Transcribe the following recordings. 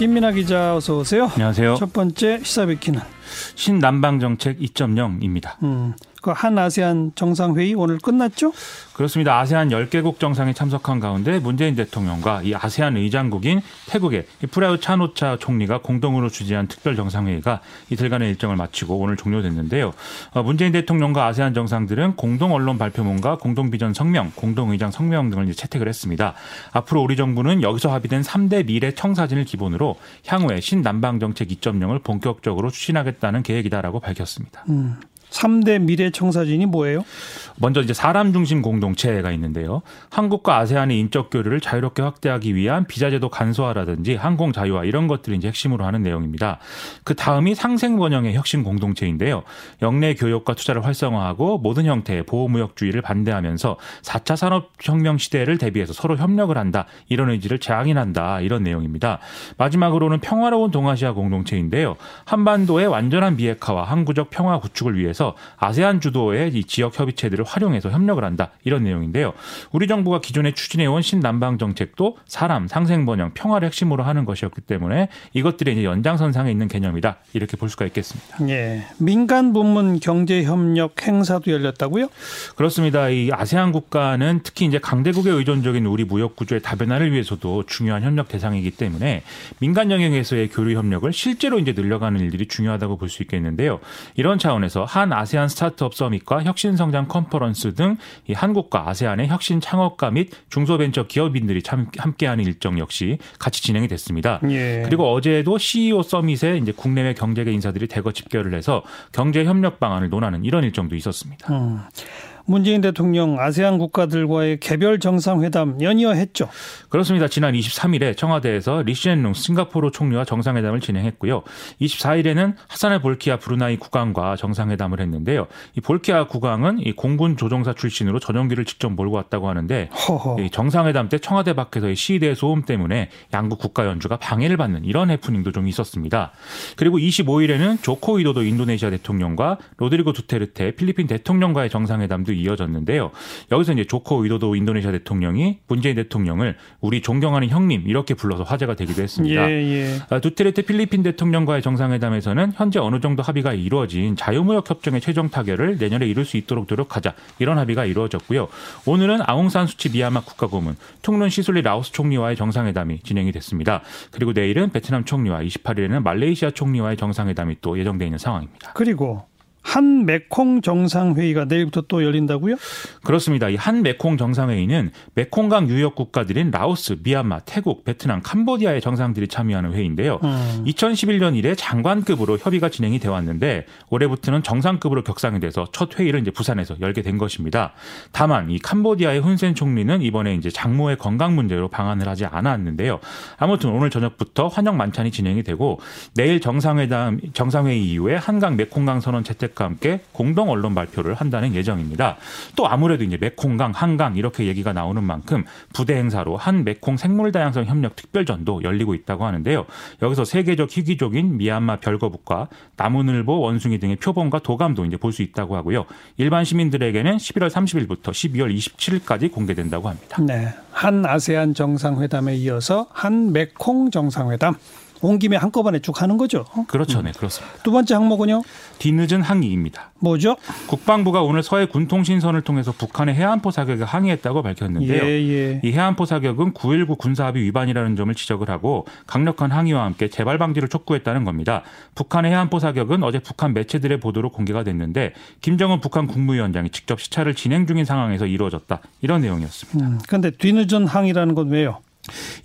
김민아 기자 어서 오세요. 안녕하세요. 첫 번째 시사베키는 신남방 정책 2.0입니다. 음, 그 한 아세안 정상회의 오늘 끝났죠? 그렇습니다. 아세안 10개국 정상에 참석한 가운데 문재인 대통령과 이 아세안 의장국인 태국의 프라유 차노차 총리가 공동으로 주재한 특별 정상회의가 이틀간의 일정을 마치고 오늘 종료됐는데요. 어, 문재인 대통령과 아세안 정상들은 공동 언론 발표문과 공동 비전 성명, 공동 의장 성명 등을 채택을 했습니다. 앞으로 우리 정부는 여기서 합의된 3대 미래 청사진을 기본으로 향후에 신남방 정책 2.0을 본격적으로 추진하겠다는 계획이다라고 밝혔습니다. 음. 3대 미래 청사진이 뭐예요? 먼저 이제 사람 중심 공동체가 있는데요. 한국과 아세안의 인적 교류를 자유롭게 확대하기 위한 비자제도 간소화라든지 항공 자유화 이런 것들이 이제 핵심으로 하는 내용입니다. 그 다음이 상생 번영의 혁신 공동체인데요. 영내 교역과 투자를 활성화하고 모든 형태의 보호무역주의를 반대하면서 4차 산업혁명 시대를 대비해서 서로 협력을 한다. 이런 의지를 재앙인한다. 이런 내용입니다. 마지막으로는 평화로운 동아시아 공동체인데요. 한반도의 완전한 비핵화와 항구적 평화 구축을 위해서 아세안 주도의 이 지역 협의체들을 활용해서 협력을 한다 이런 내용인데요. 우리 정부가 기존에 추진해온 신남방 정책도 사람, 상생 번영, 평화를 핵심으로 하는 것이었기 때문에 이것들이 이제 연장선상에 있는 개념이다 이렇게 볼 수가 있겠습니다. 예, 민간 부문 경제 협력 행사도 열렸다고요? 그렇습니다. 이 아세안 국가는 특히 이제 강대국의 의존적인 우리 무역 구조의 다변화를 위해서도 중요한 협력 대상이기 때문에 민간 영역에서의 교류 협력을 실제로 이제 늘려가는 일들이 중요하다고 볼 수 있겠는데요. 이런 차원에서 한 아세안 스타트업 서밋과 혁신 성장 컨퍼런스 등 이 한국과 아세안의 혁신 창업가 및 중소벤처 기업인들이 참 함께하는 일정 역시 같이 진행이 됐습니다. 예. 그리고 어제도 CEO 서밋에 이제 국내외 경제계 인사들이 대거 집결을 해서 경제 협력 방안을 논하는 이런 일정도 있었습니다. 음. 문재인 대통령 아세안 국가들과의 개별 정상회담 연이어 했죠. 그렇습니다. 지난 23일에 청와대에서 리시엔룽 싱가포르 총리와 정상회담을 진행했고요. 24일에는 하산의 볼키아 브루나이 국왕과 정상회담을 했는데요. 이 볼키아 국왕은 이 공군 조종사 출신으로 전용기를 직접 몰고 왔다고 하는데 이 정상회담 때 청와대 밖에서의 시위대 소음 때문에 양국 국가 연주가 방해를 받는 이런 해프닝도 좀 있었습니다. 그리고 25일에는 조코 위도도 인도네시아 대통령과 로드리고 두테르테 필리핀 대통령과의 정상회담도 이어졌는데요. 여기서 이제 조코 위도도 인도네시아 대통령이 문재인 대통령을 우리 존경하는 형님 이렇게 불러서 화제가 되기도 했습니다. 예, 예. 아, 두테르테 필리핀 대통령과의 정상회담에서는 현재 어느 정도 합의가 이루어진 자유무역 협정의 최종 타결을 내년에 이룰 수 있도록 노력하자 이런 합의가 이루어졌고요. 오늘은 아웅산 수치 미얀마 국가고문, 퉁룬 시술리 라오스 총리와의 정상회담이 진행이 됐습니다. 그리고 내일은 베트남 총리와 28일에는 말레이시아 총리와의 정상회담이 또 예정돼 있는 상황입니다. 그리고 한 메콩 정상회의가 내일부터 또 열린다고요? 그렇습니다. 이 한 메콩 정상회의는 메콩강 유역 국가들인 라오스, 미얀마, 태국, 베트남, 캄보디아의 정상들이 참여하는 회의인데요. 음. 2011년 이래 장관급으로 협의가 진행이 되어 왔는데 올해부터는 정상급으로 격상이 돼서 첫 회의를 이제 부산에서 열게 된 것입니다. 다만 이 캄보디아의 훈센 총리는 이번에 이제 장모의 건강 문제로 방한을 하지 않았는데요. 아무튼 오늘 저녁부터 환영 만찬이 진행이 되고 내일 정상회담 정상회의 이후에 한강 메콩강 선언 채택 대책과 함께 공동 언론 발표를 한다는 예정입니다. 또 아무래도 이제 메콩강, 한강 이렇게 얘기가 나오는 만큼 부대 행사로 한 메콩 생물 다양성 협력 특별전도 열리고 있다고 하는데요. 여기서 세계적 희귀족인 미얀마 별거북과 나무늘보, 원숭이 등의 표본과 도감도 이제 볼 수 있다고 하고요. 일반 시민들에게는 11월 30일부터 12월 27일까지 공개된다고 합니다. 네. 한 아세안 정상회담에 이어서 한 메콩 정상회담 온 김에 한꺼번에 쭉 하는 거죠. 그렇죠. 네, 그렇습니다. 두 번째 항목은요? 뒤늦은 항의입니다. 뭐죠? 국방부가 오늘 서해 군통신선을 통해서 북한의 해안포 사격에 항의했다고 밝혔는데요. 예, 예. 이 해안포 사격은 9.19 군사합의 위반이라는 점을 지적을 하고 강력한 항의와 함께 재발 방지를 촉구했다는 겁니다. 북한의 해안포 사격은 어제 북한 매체들의 보도로 공개가 됐는데 김정은 북한 국무위원장이 직접 시찰을 진행 중인 상황에서 이루어졌다. 이런 내용이었습니다. 그런데 음, 뒤늦은 항의라는 건 왜요?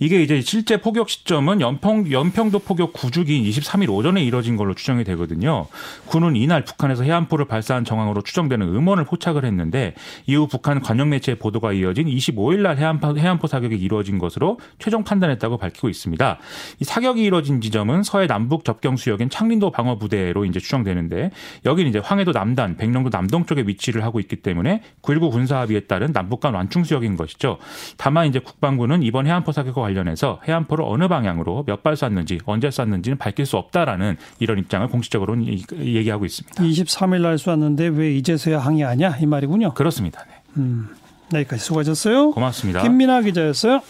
이게 이제 실제 포격 시점은 연평, 연평도 포격 9주기인 23일 오전에 이뤄진 걸로 추정이 되거든요. 군은 이날 북한에서 해안포를 발사한 정황으로 추정되는 음원을 포착을 했는데 이후 북한 관영 매체의 보도가 이어진 25일 날 해안포, 해안포 사격이 이루어진 것으로 최종 판단했다고 밝히고 있습니다. 이 사격이 이뤄진 지점은 서해 남북 접경 수역인 창린도 방어 부대로 이제 추정되는데 여기는 이제 황해도 남단, 백령도 남동 쪽에 위치를 하고 있기 때문에 9.19 군사합의에 따른 남북 간 완충 수역인 것이죠. 다만 이제 국방부는 이번 해안포 사격과 관련해서 해안포를 어느 방향으로 몇 발 쐈는지 언제 쐈는지는 밝힐 수 없다라는 이런 입장을 공식적으로 얘기하고 있습니다. 23일 날 쐈는데 왜 이제서야 항의하냐 이 말이군요. 그렇습니다. 네. 음, 여기까지 수고하셨어요. 고맙습니다. 김민아 기자였어요.